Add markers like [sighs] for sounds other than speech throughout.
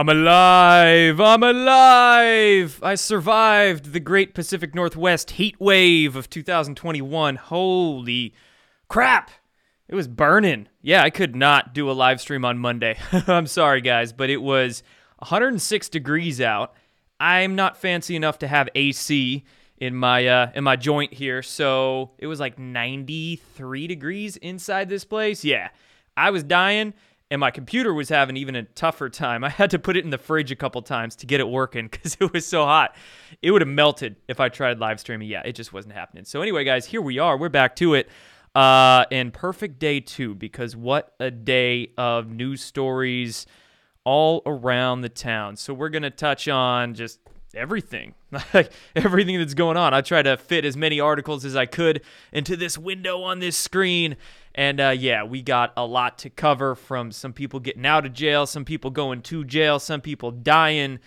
I'm alive! I'm alive! I survived the great Pacific Northwest heat wave of 2021. Holy crap! It was burning. Yeah, I could not do a live stream on Monday. [laughs] I'm sorry, guys, but it was 106 degrees out. I'm not fancy enough to have AC in my uh, in my joint here, so it was like 93 degrees inside this place. Yeah, I was dying and my computer was having even a tougher time. [laughs] I had to put it in the fridge a couple times to get it working [laughs] because it was so hot. It would have melted if I tried live streaming. Yeah, it just wasn't happening. So anyway, guys, here we are. We're back to it. Uh, and perfect day two because what a day of news stories all around the town. So we're gonna touch on just everything, [laughs] like everything that's going on. I try to fit as many articles as I could into this window on this screen. And uh, yeah, we got a lot to cover from some people getting out of jail, some people going to jail, some people dying,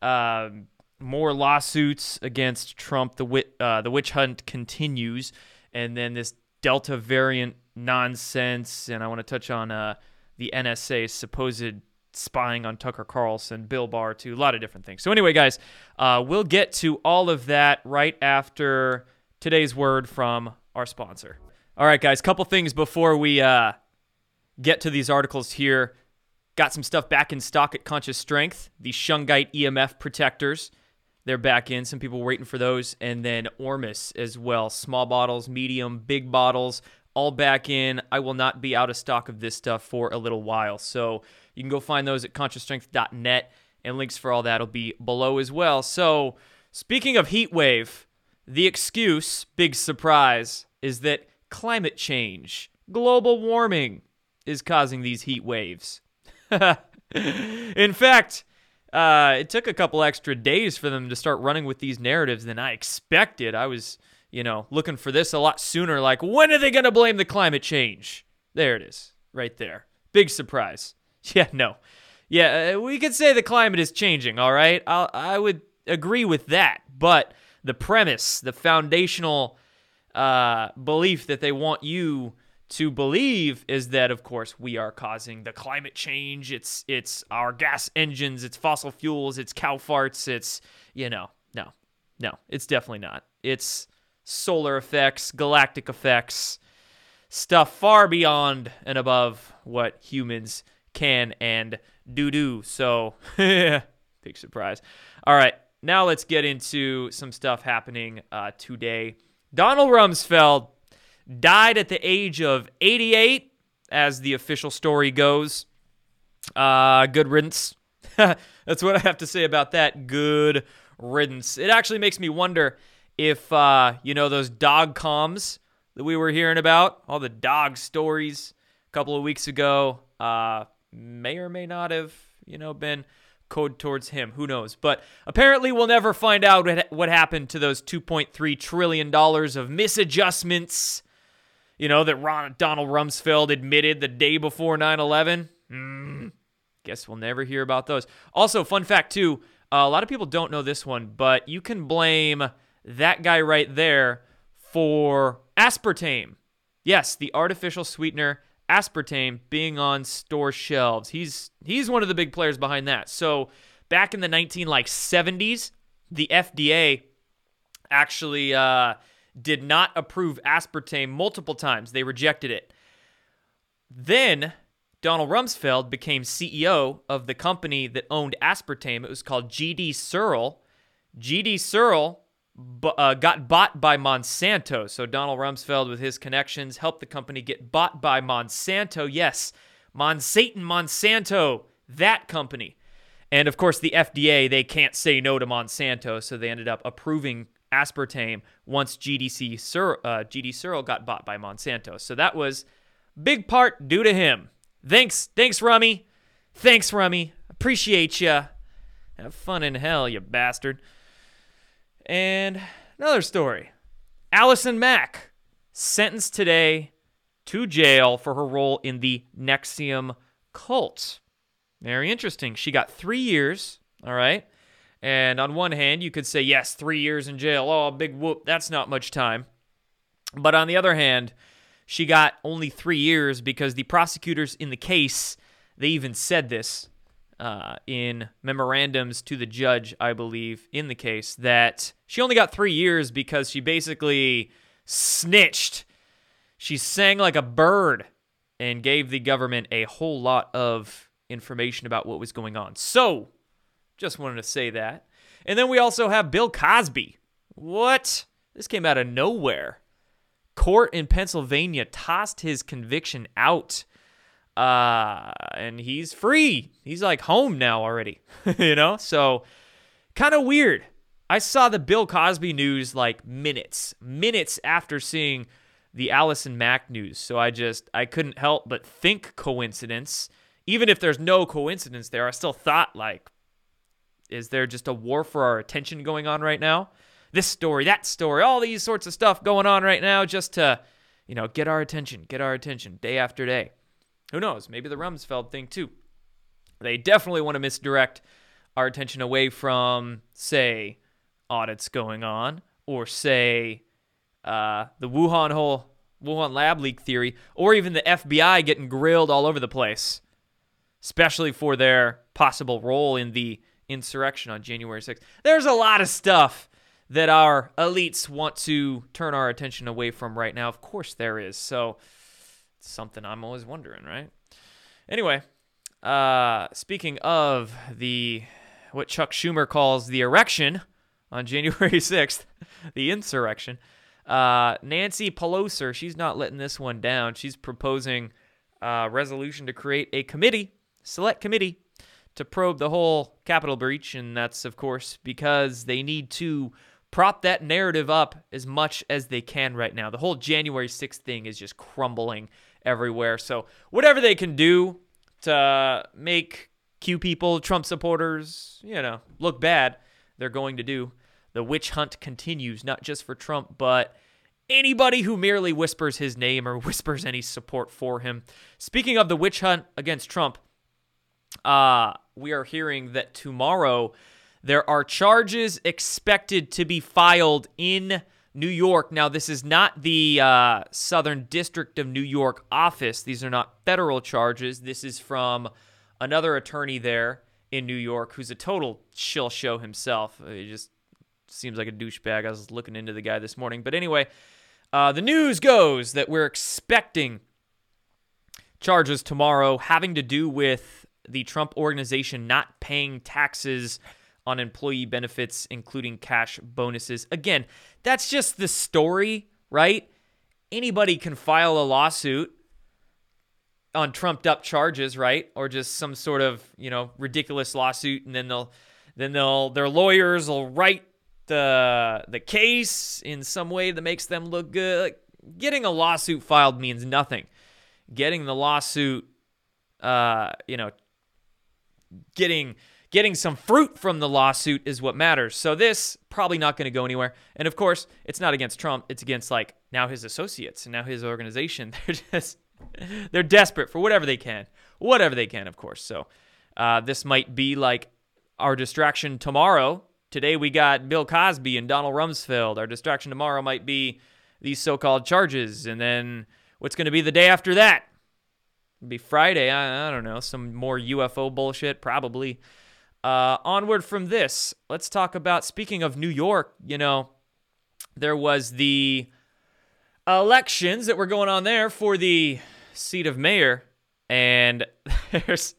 uh, more lawsuits against Trump. The wit- uh, the witch hunt continues, and then this Delta variant nonsense. And I want to touch on uh, the NSA's supposed spying on Tucker Carlson, Bill Barr, too. A lot of different things. So anyway, guys, uh, we'll get to all of that right after today's word from our sponsor. All right, guys, couple things before we uh, get to these articles here. Got some stuff back in stock at Conscious Strength, the Shungite EMF protectors. They're back in. Some people waiting for those. And then Ormus as well. Small bottles, medium, big bottles, all back in. I will not be out of stock of this stuff for a little while. So you can go find those at consciousstrength.net, and links for all that will be below as well. So, speaking of heat wave, the excuse, big surprise, is that climate change, global warming, is causing these heat waves. [laughs] In fact, uh, it took a couple extra days for them to start running with these narratives than I expected. I was, you know, looking for this a lot sooner. Like, when are they going to blame the climate change? There it is, right there. Big surprise. [laughs] Yeah, no. Yeah, uh, we could say the climate is changing, all right? I'll, I would agree with that. But the premise, the foundational uh, belief that they want you to believe is that, of course, we are causing the climate change. It's it's our gas engines, it's fossil fuels, it's cow farts, it's you know, no, no, it's definitely not. It's solar effects, galactic effects, stuff far beyond and above what humans can and do do. So, [laughs] big surprise. All right, now let's get into some stuff happening uh, today. Donald Rumsfeld died at the age of 88, as the official story goes. Uh, good riddance. [laughs] That's what I have to say about that. Good riddance. It actually makes me wonder if, uh, you know, those dog comms that we were hearing about, all the dog stories a couple of weeks ago, uh, may or may not have, you know, been code towards him. Who knows? But apparently, we'll never find out what happened to those $2.3 trillion of misadjustments, you know, that Ron, Donald Rumsfeld admitted the day before 9 11. Mm, guess we'll never hear about those. Also, fun fact, too uh, a lot of people don't know this one, but you can blame that guy right there for aspartame. Yes, the artificial sweetener aspartame being on store shelves. He's he's one of the big players behind that. So back in the 19 like 70s, the FDA actually uh, did not approve aspartame multiple times. They rejected it. Then Donald Rumsfeld became CEO of the company that owned aspartame. It was called GD Searle. GD Searle uh, got bought by Monsanto. So Donald Rumsfeld, with his connections, helped the company get bought by Monsanto. Yes, Monsanto, Monsanto, that company. And of course, the FDA, they can't say no to Monsanto, so they ended up approving aspartame once GDC Sur- uh, GD Searle got bought by Monsanto. So that was big part due to him. Thanks, thanks, Rummy. Thanks, Rummy. Appreciate ya. Have fun in hell, you bastard. And another story Allison Mack, sentenced today to jail for her role in the NXIVM cult. Very interesting. She got three years, all right? And on one hand, you could say, yes, three years in jail. Oh, big whoop. That's not much time. But on the other hand, she got only three years because the prosecutors in the case, they even said this. Uh, in memorandums to the judge, I believe, in the case that she only got three years because she basically snitched. She sang like a bird and gave the government a whole lot of information about what was going on. So, just wanted to say that. And then we also have Bill Cosby. What? This came out of nowhere. Court in Pennsylvania tossed his conviction out uh, and he's free. He's like home now already, [laughs] you know? So kind of weird. I saw the Bill Cosby news like minutes, minutes after seeing the Allison Mack news. So I just, I couldn't help but think coincidence. Even if there's no coincidence there, I still thought like, is there just a war for our attention going on right now? This story, that story, all these sorts of stuff going on right now just to, you know, get our attention, get our attention day after day. Who knows? Maybe the Rumsfeld thing too. They definitely want to misdirect our attention away from, say, audits going on, or say, uh, the Wuhan whole Wuhan lab leak theory, or even the FBI getting grilled all over the place, especially for their possible role in the insurrection on January 6th. There's a lot of stuff that our elites want to turn our attention away from right now. Of course, there is. So, something I'm always wondering, right? Anyway, uh, speaking of the what Chuck Schumer calls the erection on [laughs] January 6th, the insurrection, uh, Nancy Pelosi, she's not letting this one down. She's proposing a resolution to create a committee, select committee, to probe the whole Capitol breach, and that's of course because they need to prop that narrative up as much as they can right now. The whole January 6th thing is just crumbling everywhere. So whatever they can do to make Q people, Trump supporters, you know, look bad, they're going to do. The witch hunt continues, not just for Trump, but anybody who merely whispers his name or [laughs] whispers any support for him. Speaking of the witch hunt against Trump, uh, we are hearing that tomorrow there are charges expected to be filed in New York. Now, this is not the uh, Southern District of New York office. These are not federal charges. This is from another attorney there in New York who's a total shill show himself. He just seems like a douchebag. I was looking into the guy this morning. But anyway, uh, the news goes that we're expecting charges tomorrow having to do with the Trump organization not paying taxes on employee benefits, including cash bonuses. Again, that's just the story, right? Anybody can file a lawsuit on trumped up charges, right? Or just some sort of, you know, ridiculous lawsuit and then they'll then they'll their lawyers will write the the case in some way that makes them look good. Getting a lawsuit filed means nothing. Getting the lawsuit uh, you know, getting getting some fruit from the lawsuit is what matters. So this probably not going to go anywhere. And of course, it's not against Trump. It's against like now his associates and now his organization. [laughs] They're just they're desperate for whatever they can, whatever they can, of course. So uh, this might be like our distraction tomorrow. Today we got Bill Cosby and Donald Rumsfeld. Our distraction tomorrow might be these so-called charges, and then what's going to be the day after that? It'll be Friday. I, I don't know. Some more UFO bullshit, probably. Uh, onward from this, let's talk about speaking of New York. You know, there was the elections that were going on there for the seat of mayor, and [laughs] there's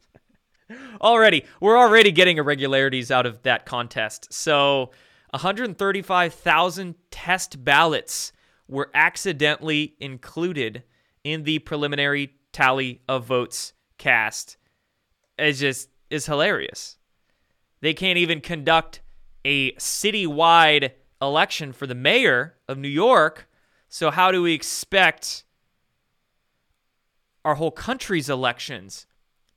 already we're already getting irregularities out of that contest. So, 135,000 test ballots were accidentally included in the preliminary tally of votes cast. It just is hilarious. They can't even conduct a citywide election for the mayor of New York. So, how do we expect our whole country's elections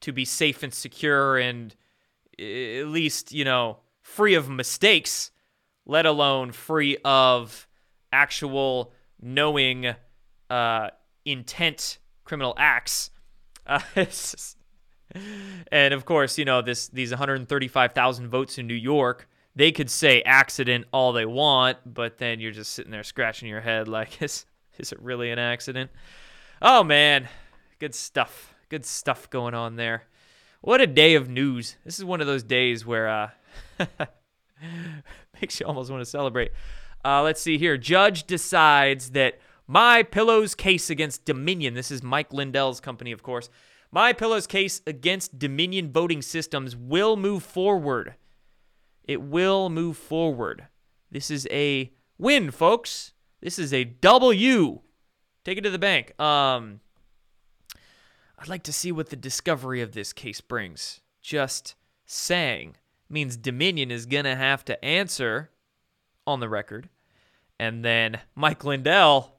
to be safe and secure and at least, you know, free of mistakes, let alone free of actual knowing uh, intent criminal acts? [laughs] Uh, just, and of course, you know this these 135,000 votes in New York. They could say accident all they want, but then you're just sitting there scratching your head like, [laughs] is is it really an accident? Oh man, good stuff. Good stuff going on there. What a day of news. This is one of those days where uh [laughs] makes you almost want to celebrate. Uh, let's see here. Judge decides that My Pillow's case against Dominion. This is Mike Lindell's company, of course. My Pillow's case against Dominion voting systems will move forward. It will move forward. This is a win, folks. This is a W. Take it to the bank. Um, I'd like to see what the discovery of this case brings. Just saying means Dominion is going to have to answer on the record. And then Mike Lindell,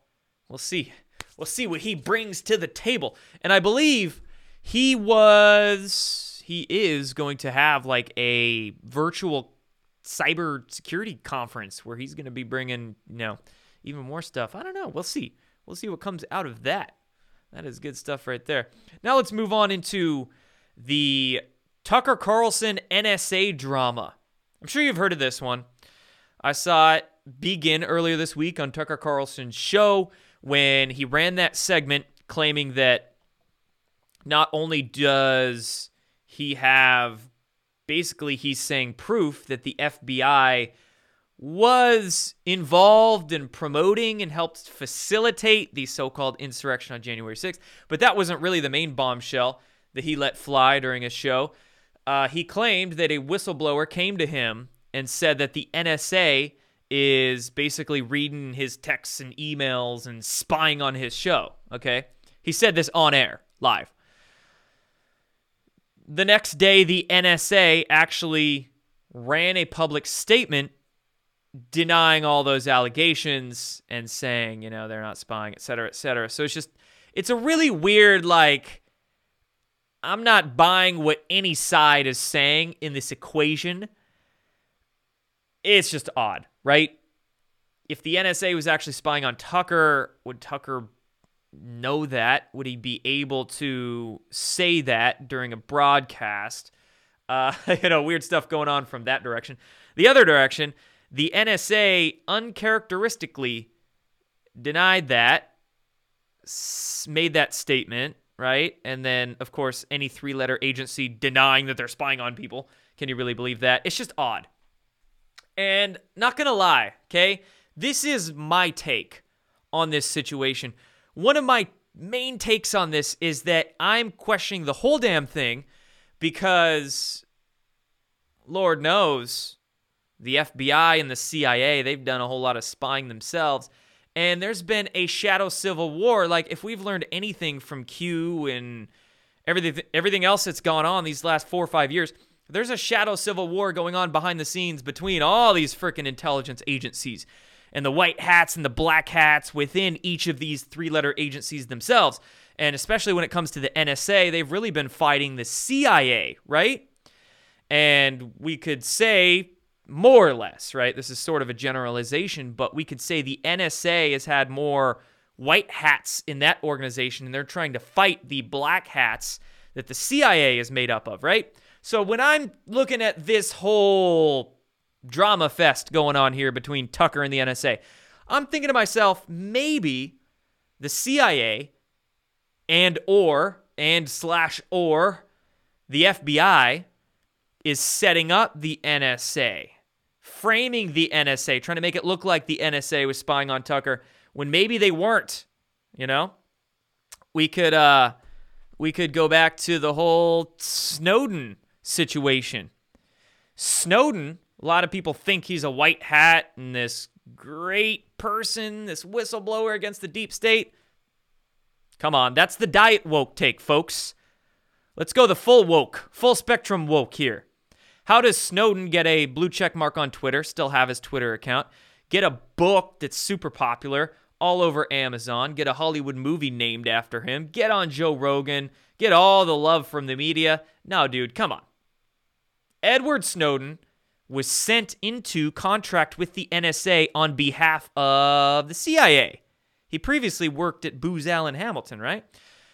we'll see. We'll see what he brings to the table. And I believe he was, he is going to have like a virtual cyber security conference where he's going to be bringing, you know, even more stuff. I don't know. We'll see. We'll see what comes out of that. That is good stuff right there. Now let's move on into the Tucker Carlson NSA drama. I'm sure you've heard of this one. I saw it begin earlier this week on Tucker Carlson's show when he ran that segment claiming that not only does he have basically he's saying proof that the FBI was involved in promoting and helped facilitate the so called insurrection on January 6th. But that wasn't really the main bombshell that he let fly during a show. Uh, he claimed that a whistleblower came to him and said that the NSA is basically reading his texts and emails and spying on his show. Okay. He said this on air, live. The next day, the NSA actually ran a public statement denying all those allegations and saying, you know, they're not spying, et cetera, et cetera. So it's just, it's a really weird, like, I'm not buying what any side is saying in this equation. It's just odd, right? If the NSA was actually spying on Tucker, would Tucker know that? Would he be able to say that during a broadcast? Uh, [laughs] you know, weird stuff going on from that direction. The other direction, the NSA uncharacteristically denied that, made that statement, right? And then, of course, any three letter agency denying that they're spying on people. Can you really believe that? It's just odd. And not gonna lie, okay? This is my take on this situation. One of my main takes on this is that I'm questioning the whole damn thing because, Lord knows, the FBI and the CIA, they've done a whole lot of spying themselves. And there's been a shadow civil war. Like, if we've learned anything from Q and everything, everything else that's gone on these last four or five years, there's a shadow civil war going on behind the scenes between all these freaking intelligence agencies and the white hats and the black hats within each of these three letter agencies themselves. And especially when it comes to the NSA, they've really been fighting the CIA, right? And we could say more or less, right? This is sort of a generalization, but we could say the NSA has had more white hats in that organization, and they're trying to fight the black hats that the CIA is made up of, right? So when I'm looking at this whole drama fest going on here between Tucker and the NSA, I'm thinking to myself, maybe the CIA and or and slash or the FBI is setting up the NSA framing the NSA, trying to make it look like the NSA was spying on Tucker when maybe they weren't, you know? We could uh we could go back to the whole Snowden situation. Snowden, a lot of people think he's a white hat and this great person, this whistleblower against the deep state. Come on, that's the diet woke take, folks. Let's go the full woke, full spectrum woke here. How does Snowden get a blue check mark on Twitter, still have his Twitter account, get a book that's super popular all over Amazon, get a Hollywood movie named after him, get on Joe Rogan, get all the love from the media? No, dude, come on. Edward Snowden was sent into contract with the NSA on behalf of the CIA. He previously worked at Booz Allen Hamilton, right?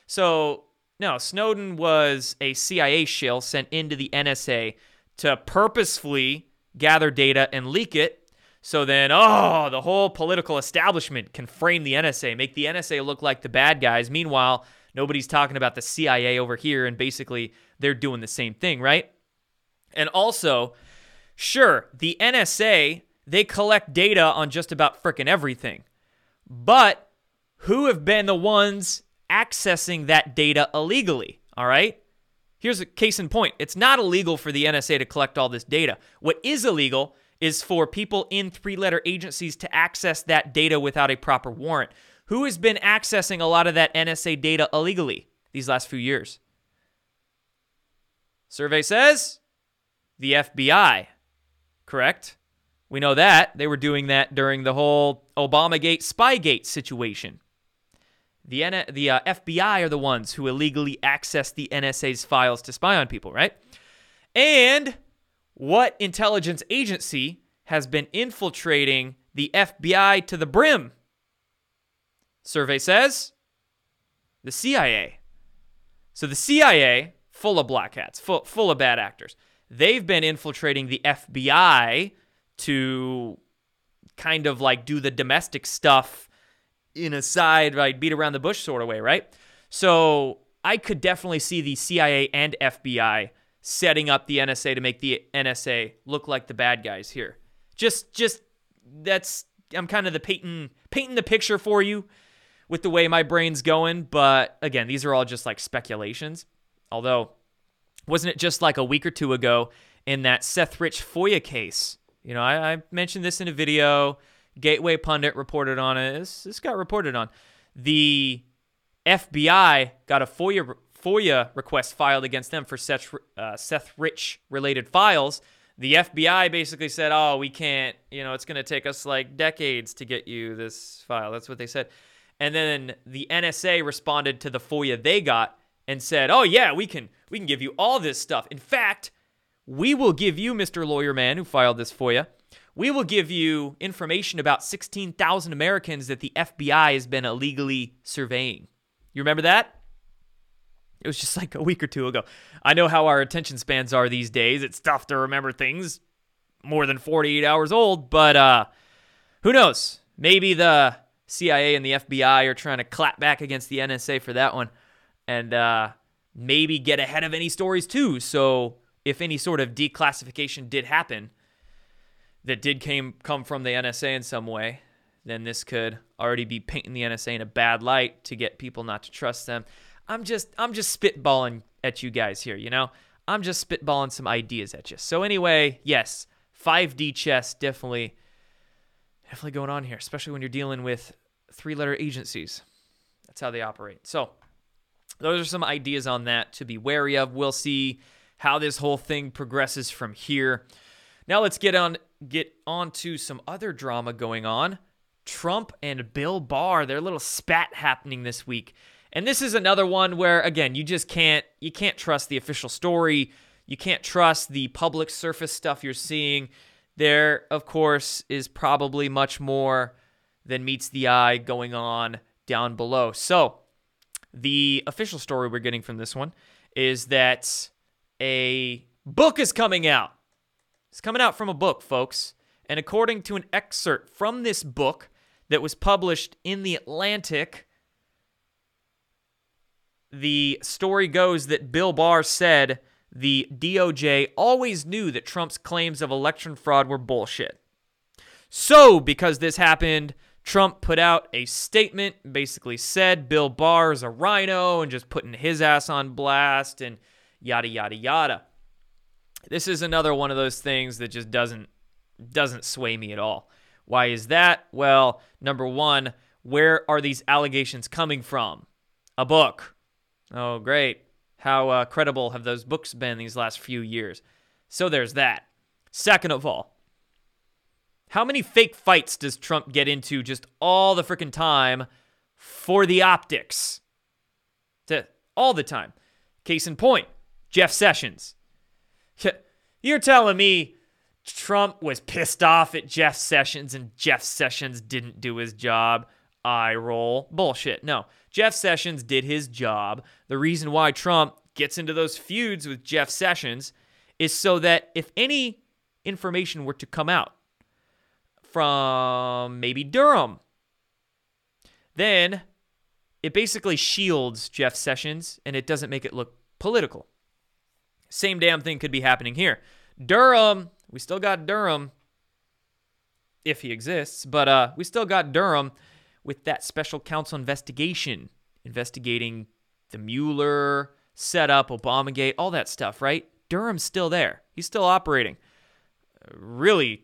So, no, Snowden was a CIA shill sent into the NSA to purposefully gather data and leak it. So then, oh, the whole political establishment can frame the NSA, make the NSA look like the bad guys. Meanwhile, nobody's talking about the CIA over here and basically they're doing the same thing, right? And also, sure, the NSA, they collect data on just about frickin' everything. But who have been the ones accessing that data illegally? All right? Here's a case in point it's not illegal for the NSA to collect all this data. What is illegal is for people in three letter agencies to access that data without a proper warrant. Who has been accessing a lot of that NSA data illegally these last few years? Survey says the FBI, correct? We know that. They were doing that during the whole Obamagate, Spygate situation. The, N- the uh, FBI are the ones who illegally access the NSA's files to spy on people, right? And what intelligence agency has been infiltrating the FBI to the brim? Survey says the CIA. So the CIA, full of black hats, full, full of bad actors, they've been infiltrating the FBI to kind of like do the domestic stuff in a side, like beat around the bush sort of way, right? So I could definitely see the CIA and FBI setting up the NSA to make the NSA look like the bad guys here. Just, just that's I'm kind of the painting painting the picture for you with the way my brain's going. But again, these are all just like speculations. Although, wasn't it just like a week or two ago in that Seth Rich FOIA case? You know, I, I mentioned this in a video. Gateway Pundit reported on it. This, this got reported on. The FBI got a FOIA FOIA request filed against them for Seth, uh, Seth Rich related files. The FBI basically said, "Oh, we can't. You know, it's going to take us like decades to get you this file." That's what they said. And then the NSA responded to the FOIA they got and said, "Oh yeah, we can we can give you all this stuff. In fact, we will give you, Mr. Lawyer Man, who filed this FOIA, we will give you information about 16,000 Americans that the FBI has been illegally surveying. You remember that? It was just [laughs] like a week or two ago. I know how our attention spans are these days. It's tough to remember things more than 48 hours old, but uh, who knows? Maybe the CIA and the FBI are trying to clap back against the NSA for that one and uh, maybe get ahead of any stories too. So if any sort of declassification did happen, that did came come from the NSA in some way, then this could already be painting the NSA in a bad light to get people not to trust them. I'm just I'm just spitballing at you guys here, you know? I'm just spitballing some ideas at you. So anyway, yes, 5D chess definitely definitely going on here, especially when you're dealing with three-letter agencies. That's how they operate. So, those are some ideas on that to be wary of. We'll see how this whole thing progresses from here. Now let's get on get on to some other drama going on. Trump and Bill Barr, their little spat happening this week. And this is another one where again, you just can't you can't trust the official story. You can't trust the public surface stuff you're seeing. There, of course, is probably much more than meets the eye going on down below. So, the official story we're getting from this one is that a book is coming out. It's coming out from a book, folks. And according to an excerpt from this book that was published in The Atlantic, the story goes that Bill Barr said the DOJ always knew that Trump's claims of election fraud were bullshit. So, because this happened, Trump put out a statement, basically said Bill Barr is a RINO and just putting his ass on blast and yada yada yada. This is another one of those things that just doesn't doesn't sway me at all. Why is that? Well, number 1, where are these allegations coming from? A book. Oh, great. How uh, credible have those books been these last few years? So there's that. Second of all, how many fake fights does Trump get into just all the freaking time for the optics? To, all the time. Case in point, Jeff Sessions. You're telling me Trump was pissed off at Jeff Sessions and Jeff Sessions didn't do his job? Eye roll. Bullshit. No. Jeff Sessions did his job. The reason why Trump gets into those feuds with Jeff Sessions is so that if any information were to come out from maybe Durham, then it basically shields Jeff Sessions and it doesn't make it look political. Same damn thing could be happening here. Durham, we still got Durham, if he exists, but uh, we still got Durham with that special counsel investigation investigating the Mueller setup, Obamagate, all that stuff, right? Durham's still there. He's still operating. Really,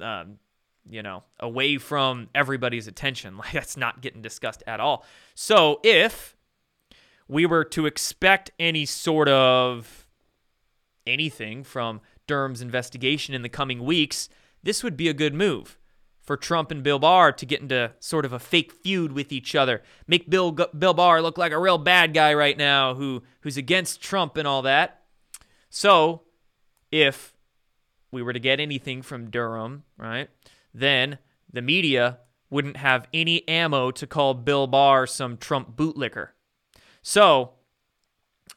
um, you know, away from everybody's attention. [laughs] Like that's not getting discussed at all. So if we were to expect any sort of anything from Durham's investigation in the coming weeks, this would be a good move for Trump and Bill Barr to get into sort of a fake feud with each other. Make Bill Bill Barr look like a real bad guy right now who who's against Trump and all that. So, if we were to get anything from Durham, right? Then the media wouldn't have any ammo to call Bill Barr some Trump bootlicker. So,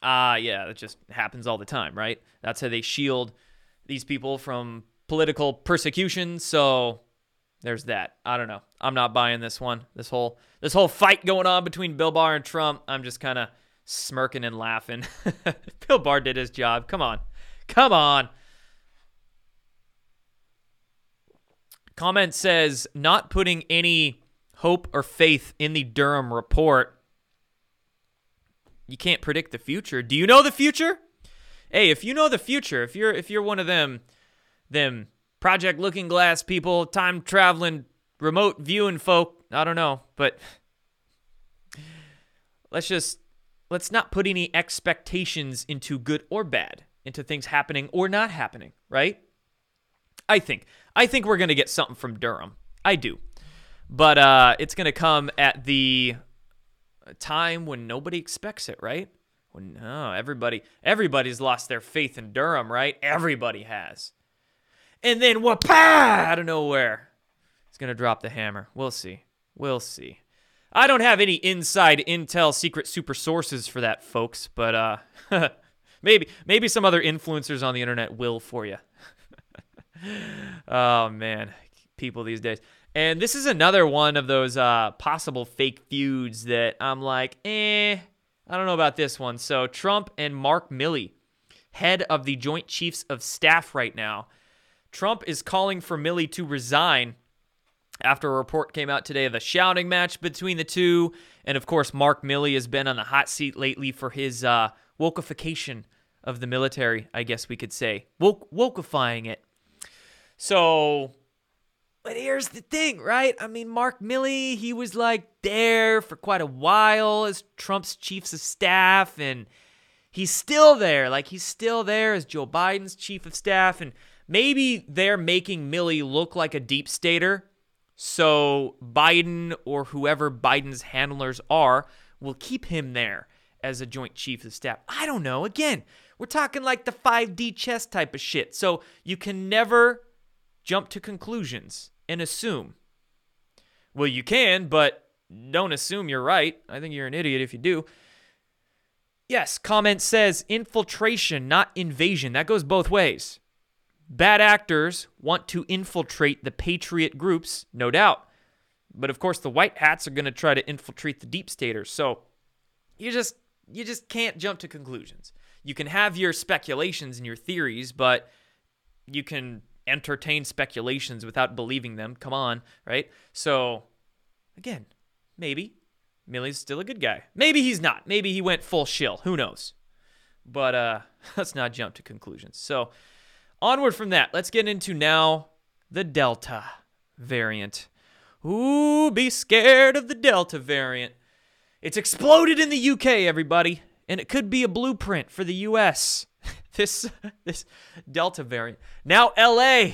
uh yeah, that just happens all the time, right? That's how they shield these people from political persecution. So there's that. I don't know. I'm not buying this one. This whole this whole fight going on between Bill Barr and Trump. I'm just kind of smirking and laughing. [laughs] Bill Barr did his job. Come on. Come on. Comment says not putting any hope or faith in the Durham report. You can't predict the future. Do you know the future? Hey, if you know the future, if you're if you're one of them them Project Looking Glass people, time traveling, remote viewing folk. I don't know, but let's just let's not put any expectations into good or bad, into things happening or not happening, right? I think I think we're gonna get something from Durham. I do, but uh, it's gonna come at the time when nobody expects it, right? When oh, everybody everybody's lost their faith in Durham, right? Everybody has and then what? Out of nowhere, he's gonna drop the hammer. We'll see. We'll see. I don't have any inside intel, secret super sources for that, folks. But uh, [laughs] maybe maybe some other influencers on the internet will for you. [laughs] [laughs] oh man, people these days. And this is another one of those uh, possible fake feuds that I'm like, eh, I don't know about this one. So Trump and Mark Milley, head of the Joint Chiefs of Staff right now, Trump is calling for Milley to resign after a report came out today of a shouting match between the two. And of course, Mark Milley has been on the hot seat lately for his uh, wokeification of the military, I guess we could say. Woke, wokeifying it. So, but here's the thing, right? I mean, Mark Milley, he was like there for quite a while as Trump's chiefs of staff, and he's still there. Like, he's still there as Joe Biden's chief of staff. And maybe they're making Milley look like a deep stater. So Biden or whoever Biden's handlers are will keep him there as a joint chief of staff. I don't know. Again, we're talking like the 5D chess type of shit. So you can never jump to conclusions and assume. Well, you can, but don't assume you're right. I think you're an idiot if you do. Yes, comment says infiltration, not invasion. That goes both ways. Bad actors want to infiltrate the patriot groups, no doubt. But of course, the white hats are going to try to infiltrate the deep staters. So you just you just can't jump to conclusions. You can have your speculations and your theories, but you can entertain speculations without believing them. Come on, right? So again, maybe Milley's still a good guy. Maybe he's not. Maybe he went full shill. Who knows? But uh, [laughs] let's not jump to conclusions. So Onward from that, let's get into now the Delta variant. Ooh, be scared of the Delta variant. It's exploded in the UK, everybody, and it could be a blueprint for the US. [laughs] this this Delta variant. Now LA.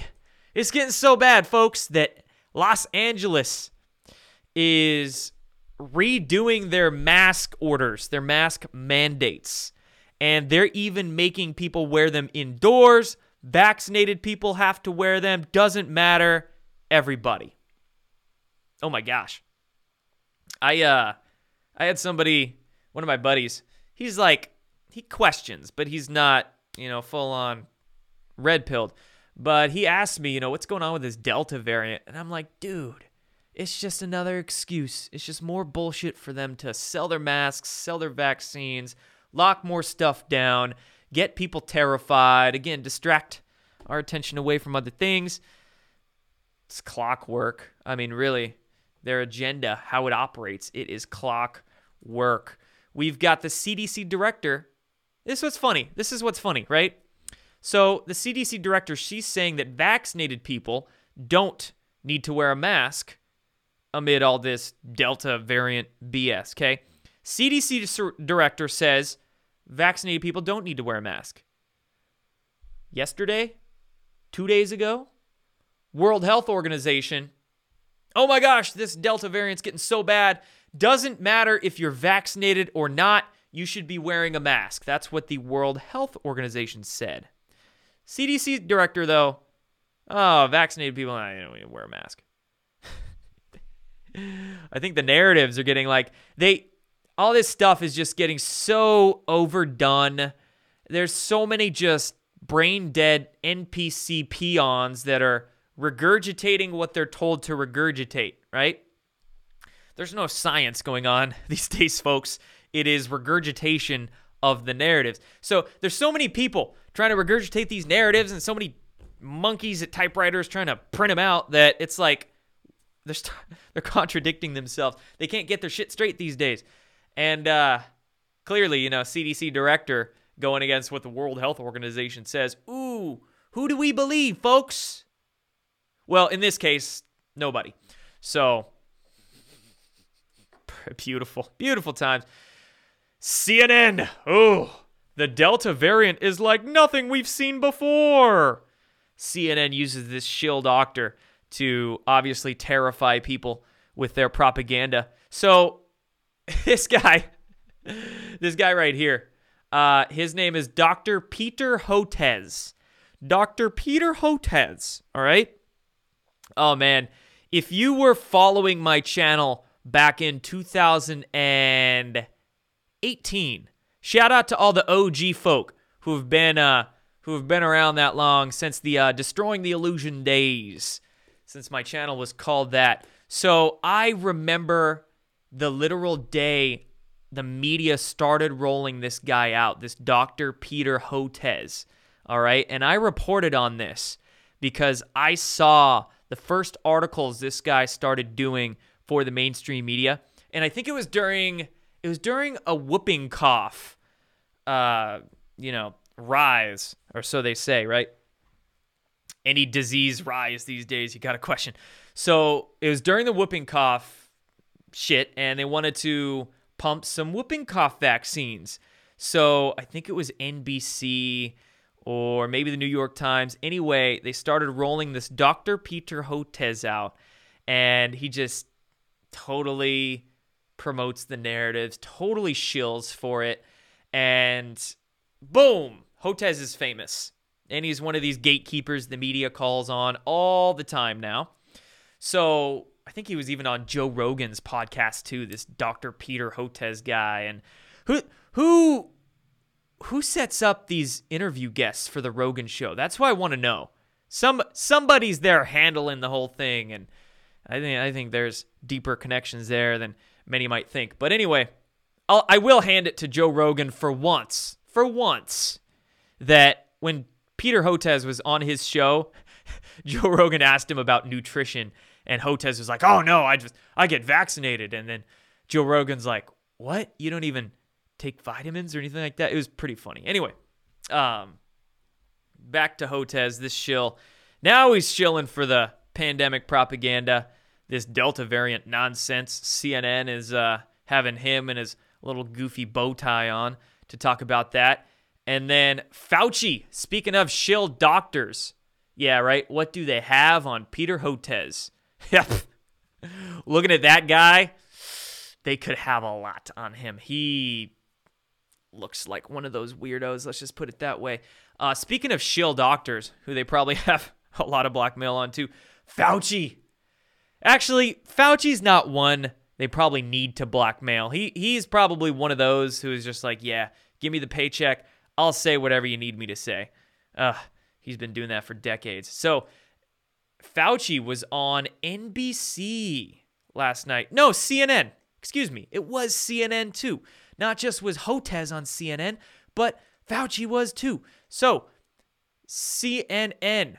It's getting so bad, folks, that Los Angeles is redoing their mask orders, their mask mandates. And they're even making people wear them indoors Vaccinated people have to wear them. Doesn't matter. Everybody. Oh my gosh. I uh I had somebody, one of my buddies, he's like he questions, but he's not, you know, full on red pilled. But he asked me, you know, what's going on with this Delta variant? And I'm like, dude, it's just another excuse. It's just more bullshit for them to sell their masks, sell their vaccines, lock more stuff down, get people terrified, again, distract our attention away from other things. It's clockwork. I mean, really, their agenda, how it operates, it is clockwork. We've got the CDC director. This is what's funny. This is what's funny, right? So, the CDC director, she's saying that vaccinated people don't need to wear a mask amid all this Delta variant BS, okay? CDC director says vaccinated people don't need to wear a mask. Yesterday, two days ago, World Health Organization, oh my gosh, this Delta variant's getting so bad. Doesn't matter if you're vaccinated or not, you should be wearing a mask. That's what the World Health Organization said. CDC director, though, oh, vaccinated people, I don't even wear a mask. [laughs] I think the narratives are getting like they all this stuff is just getting so overdone. There's so many just brain dead NPC peons that are regurgitating what they're told to regurgitate, right? There's no science going on [laughs] these days, folks. It is regurgitation of the narratives. So there's so many people trying to regurgitate these narratives and so many monkeys at typewriters trying to print them out that it's like they're st- [laughs] they're contradicting themselves. They can't get their shit straight these days. And uh, clearly, you know, CDC director going against what the World Health Organization says. Ooh, who do we believe, folks? Well, in this case, nobody. So [laughs] beautiful, beautiful times. CNN. Oh, the Delta variant is like nothing we've seen before. CNN uses this shill doctor to obviously terrify people with their propaganda. So [laughs] this guy, [laughs] this guy right here, uh, his name is Dr. Peter Hotez. Dr. Peter Hotez. All right. Oh man, if you were following my channel back in 2018, shout out to all the OG folk who have been uh, who have been around that long since the uh, destroying the illusion days, since my channel was called that. So I remember the literal day the media started rolling this guy out, this Dr. Peter Hotez. All right. And I reported on this because I saw the first articles this guy started doing for the mainstream media. And I think it was during it was during a whooping cough uh, you know, rise, or so they say, right? Any disease rise these days, you got a question. So it was during the whooping cough shit and they wanted to pump some whooping cough vaccines. So I think it was NBC or maybe the New York Times. Anyway, they started rolling this Dr. Peter Hotez out, and he just totally promotes the narratives, totally shills for it, and boom, Hotez is famous. And he's one of these gatekeepers the media calls on all the time now. So I think he was even on Joe Rogan's podcast too. This Dr. Peter Hotez guy, and who who who sets up these interview guests for the Rogan show? That's why I want to know. Some somebody's there handling the whole thing, and I think I think there's deeper connections there than many might think. But anyway, I'll, I will hand it to Joe Rogan for once, for once, that when Peter Hotez was on his show, [laughs] Joe Rogan asked him about nutrition and Hotez was like, "Oh no, I just I get vaccinated." And then Joe Rogan's like, "What? You don't even take vitamins or anything like that?" It was pretty funny. Anyway, um, back to Hotez, this shill. Now he's shilling for the pandemic propaganda, this Delta variant nonsense. CNN is uh, having him and his little goofy bow tie on to talk about that. And then Fauci, speaking of shill doctors, yeah, right. What do they have on Peter Hotez? [laughs] Yep. Looking at that guy, they could have a lot on him. He looks like one of those weirdos. Let's just put it that way. Uh, speaking of shill doctors, who they probably [laughs] have a lot of blackmail on too, Fauci. Actually, Fauci's not one they probably need to blackmail. He he's probably one of those who is just like, yeah, give me the paycheck. I'll say whatever you need me to say. Uh, he's been doing that for decades. So Fauci was on NBC last night. No, CNN. Excuse me. It was CNN too. Not just was Hotez on CNN, but Fauci was too. So, CNN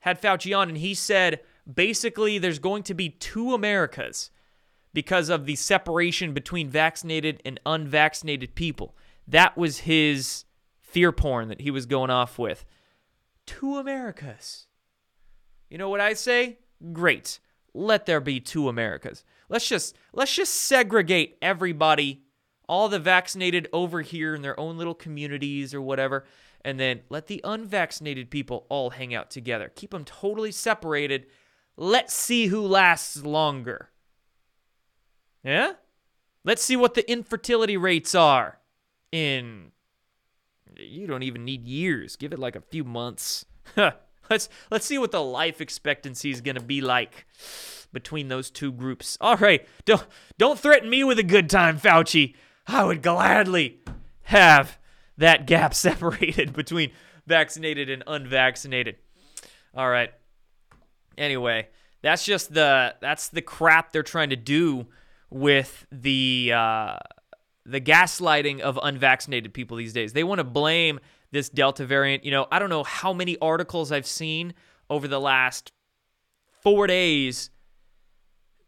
had Fauci on, and he said basically there's going to be two Americas because of the separation between vaccinated and unvaccinated people. That was his fear porn that he was going off with. Two Americas. You know what I say? Great. Let there be two Americas. Let's just let's just segregate everybody, all the vaccinated over here in their own little communities or whatever, and then let the unvaccinated people all hang out together. Keep them totally separated. Let's see who lasts longer. Yeah? Let's see what the infertility rates are in you don't even need years. Give it like a few months. [laughs] let's let's see what the life expectancy is going to be like between those two groups. All right, don't don't threaten me with a good time, Fauci. I would gladly have that gap [laughs] separated between vaccinated and unvaccinated. All right. Anyway, that's just the that's the crap they're trying to do with the uh, the gaslighting of unvaccinated people these days. They want to blame this Delta variant. You know, I don't know how many articles I've seen over the last four days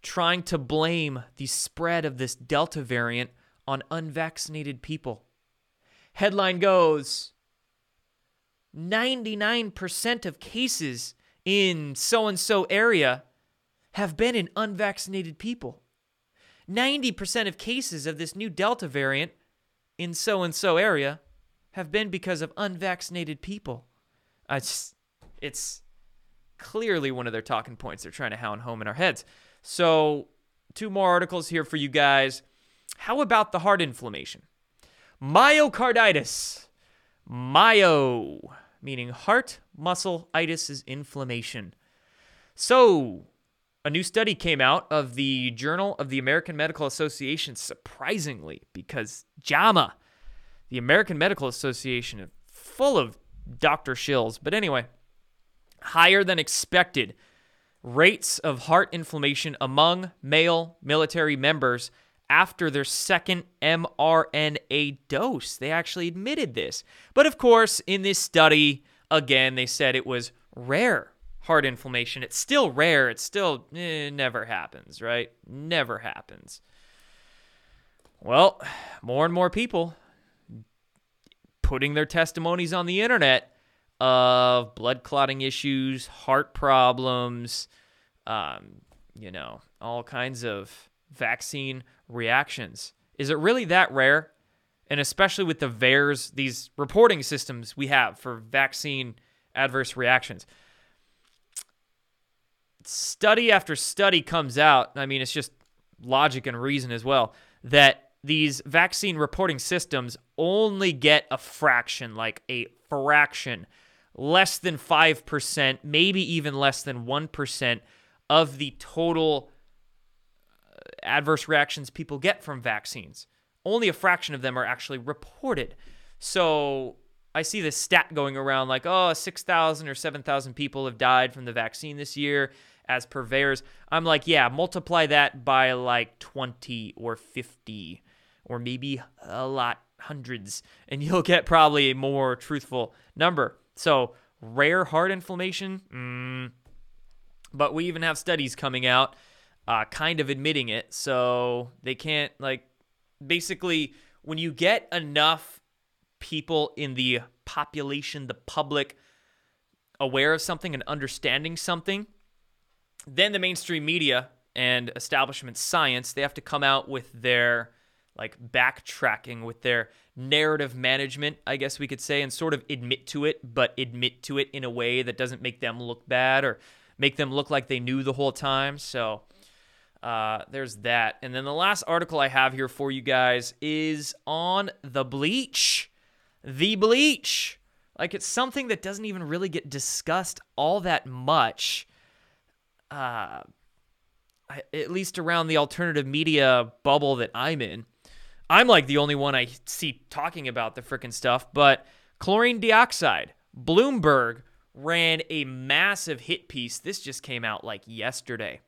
trying to blame the spread of this Delta variant on unvaccinated people. Headline goes 99% of cases in so and so area have been in unvaccinated people. 90% of cases of this new Delta variant in so and so area have been because of unvaccinated people. It's, it's clearly one of their talking points they're trying to hound home in our heads. So, two more articles here for you guys. How about the heart inflammation? Myocarditis. Myo, meaning heart muscle itis is inflammation. So, a new study came out of the Journal of the American Medical Association, surprisingly, because JAMA, the American Medical Association, is full of Dr. Shills. But anyway, higher than expected rates of heart inflammation among male military members after their second mRNA dose. They actually admitted this. But of course, in this study, again, they said it was rare heart inflammation. It's still rare. It still eh, never happens, right? Never happens. Well, more and more people putting their testimonies on the internet of blood clotting issues, heart problems, um, you know, all kinds of vaccine reactions. Is it really that rare? And especially with the VAERS, these reporting systems we have for vaccine adverse reactions study after study comes out. I mean, it's just logic and reason as well that these vaccine reporting systems only get a fraction, like a fraction, less than 5%, maybe even less than 1% of the total uh, adverse reactions people get from vaccines. Only a fraction of them are actually reported. So I see this stat going around like, oh, 6,000 or 7,000 people have died from the vaccine this year as per VAERS. I'm like, yeah, multiply that by like 20 or 50 or maybe a lot, hundreds, and [laughs] you'll get probably a more truthful number. So, rare heart inflammation, mm, but we even have studies coming out uh, kind of admitting it. So, they can't, like, basically, when you get enough people in the population, the public, aware of something and understanding something, then the mainstream media and establishment science they have to come out with their like backtracking with their narrative management i guess we could say and sort of admit to it but admit to it in a way that doesn't make them look bad or make them look like they knew the whole time. So uh, there's that and then the last article i have here for you guys is on the bleach the bleach like it's something that doesn't even really get discussed all that much uh, at least around the alternative media bubble that I'm in, I'm like the only one I see talking about the freaking stuff. But chlorine dioxide, Bloomberg ran a massive hit piece. This just came out like yesterday.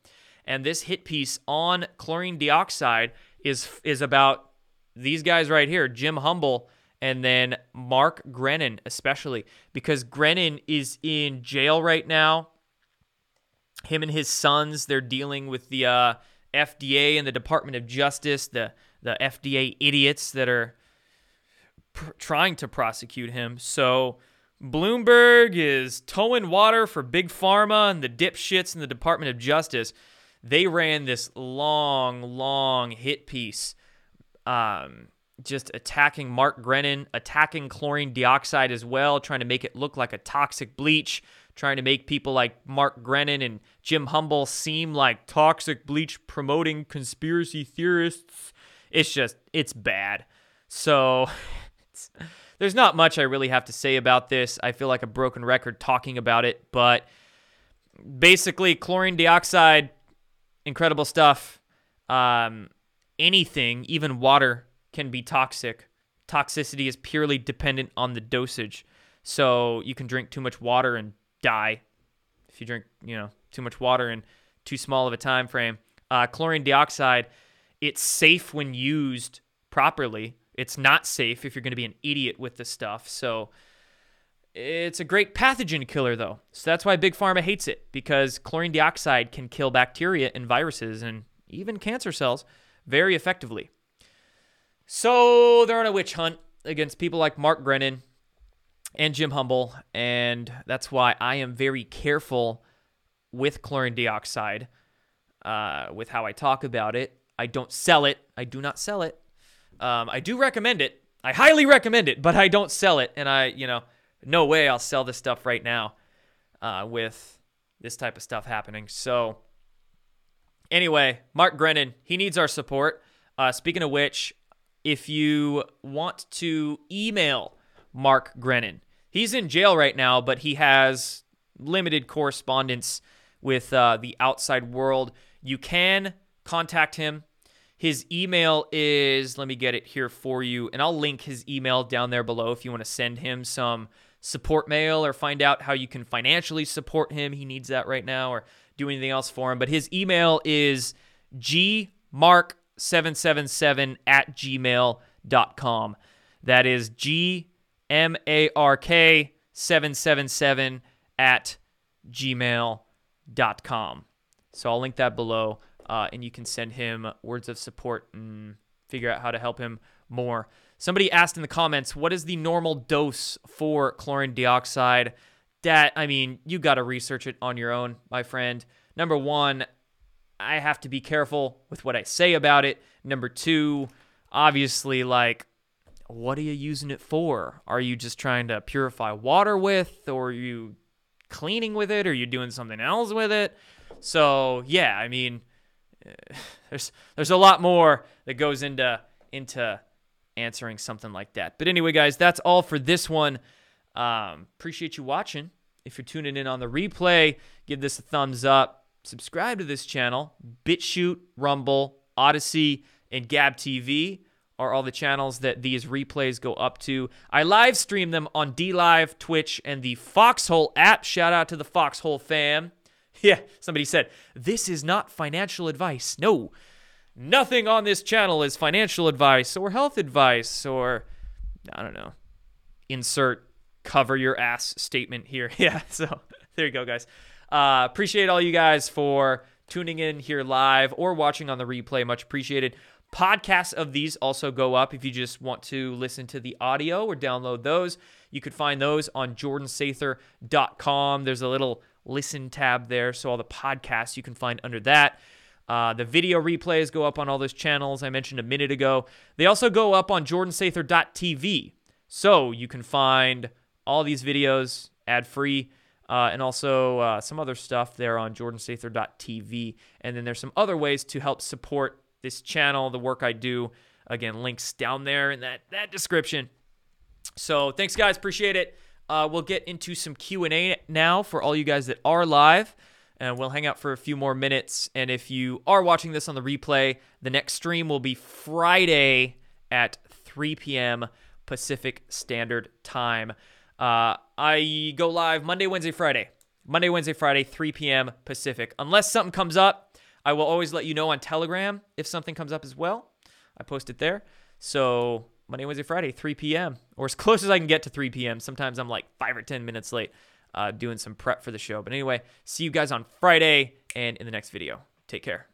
And this hit piece on chlorine dioxide is is about these guys right here, Jim Humble and then Mark Grenon, especially because Grenon is in jail right now. Him and his sons, they're dealing with the uh, FDA and the Department of Justice, the the FDA idiots that are pr- trying to prosecute him. So Bloomberg is towing water for Big Pharma and the dipshits in the Department of Justice. They ran this long, long hit piece um, just attacking Mark Grenon, attacking chlorine dioxide as well, trying to make it look like a toxic bleach, trying to make people like Mark Grenon and Jim Humble seem like toxic bleach promoting conspiracy theorists. It's just, it's bad. So, [laughs] there's not much I really have to say about this. I feel like a broken record talking about it, but basically, chlorine dioxide, incredible stuff. Um, anything, even water, can be toxic. Toxicity is purely dependent on the dosage. So you can drink too much water and die if you drink, you know, too much water in too small of a time frame. Uh, chlorine dioxide, it's safe when used properly. It's not safe if you're going to be an idiot with the stuff. So it's a great pathogen killer, though. So that's why Big Pharma hates it because chlorine dioxide can kill bacteria and viruses and even cancer cells very effectively. So they're on a witch hunt against people like Mark Grenon and Jim Humble, and that's why I am very careful with chlorine dioxide, uh, with how I talk about it. I don't sell it. I do not sell it. Um, I do recommend it. I highly recommend it, but I don't sell it, and I, you know, no way I'll sell this stuff right now uh, with this type of stuff happening. So anyway, Mark Grenon, he needs our support. Uh, speaking of which, if you want to email Mark Grenon, he's in jail right now, but he has limited correspondence with uh, the outside world. You can contact him. His email is, let me get it here for you, and I'll link his email down there below if you want to send him some support mail or find out how you can financially support him. He needs that right now, or do anything else for him. But his email is gmark777 at gmail.com. That is G M A R K 777 at gmail.com. So I'll link that below, uh, and you can send him words of support and figure out how to help him more. Somebody asked in the comments, what is the normal dose for chlorine dioxide? that I mean, you got to research it on your own, my friend. Number one, I have to be careful with what I say about it. Number two, obviously, like, what are you using it for? Are you just trying to purify water with, or are you cleaning with it, or are you doing something else with it? So yeah, I mean, [sighs] there's there's a lot more that goes into into answering something like that. But anyway, guys, that's all for this one. Um, appreciate you watching. If you're tuning in on the replay, give this a thumbs up. Subscribe to this channel. BitChute, Rumble, Odysee, and Gab TV are all the channels that these replays go up to. I live stream them on DLive, Twitch, and the Foxhole app. Shout out to the Foxhole fam. [laughs] Yeah, somebody said, this is not financial advice. No, nothing on this channel is financial advice or health advice or, I don't know, insert cover your ass statement here. [laughs] Yeah, so there you go, guys. Uh, appreciate all you guys for tuning in here live or watching on the replay. Much appreciated. Podcasts of these also go up if you just want to listen to the audio or download those. You could find those on jordansather.com. There's a little listen tab there, so all the podcasts you can find under that. Uh, the video replays go up on all those channels I mentioned a minute ago. They also go up on jordansather.tv, so you can find all these videos ad free. Uh, and also uh, some other stuff there on jordansather.tv. And then there's some other ways to help support this channel, the work I do. Again, links down there in that, that description. So thanks, guys. Appreciate it. Uh, we'll get into some Q&A now for all you guys that are live. And we'll hang out for a few more minutes. And if you are watching this on the replay, the next stream will be Friday at 3 p.m. Pacific Standard Time. Uh, I go live Monday, Wednesday, Friday. Monday, Wednesday, Friday, 3 p.m. Pacific. Unless something comes up, I will always let you know on Telegram if something comes up as well. I post it there. So Monday, Wednesday, Friday, 3 p.m. or as close as I can get to 3 p.m. Sometimes I'm like five or 10 minutes late uh, doing some prep for the show. But anyway, see you guys on Friday and in the next video. Take care.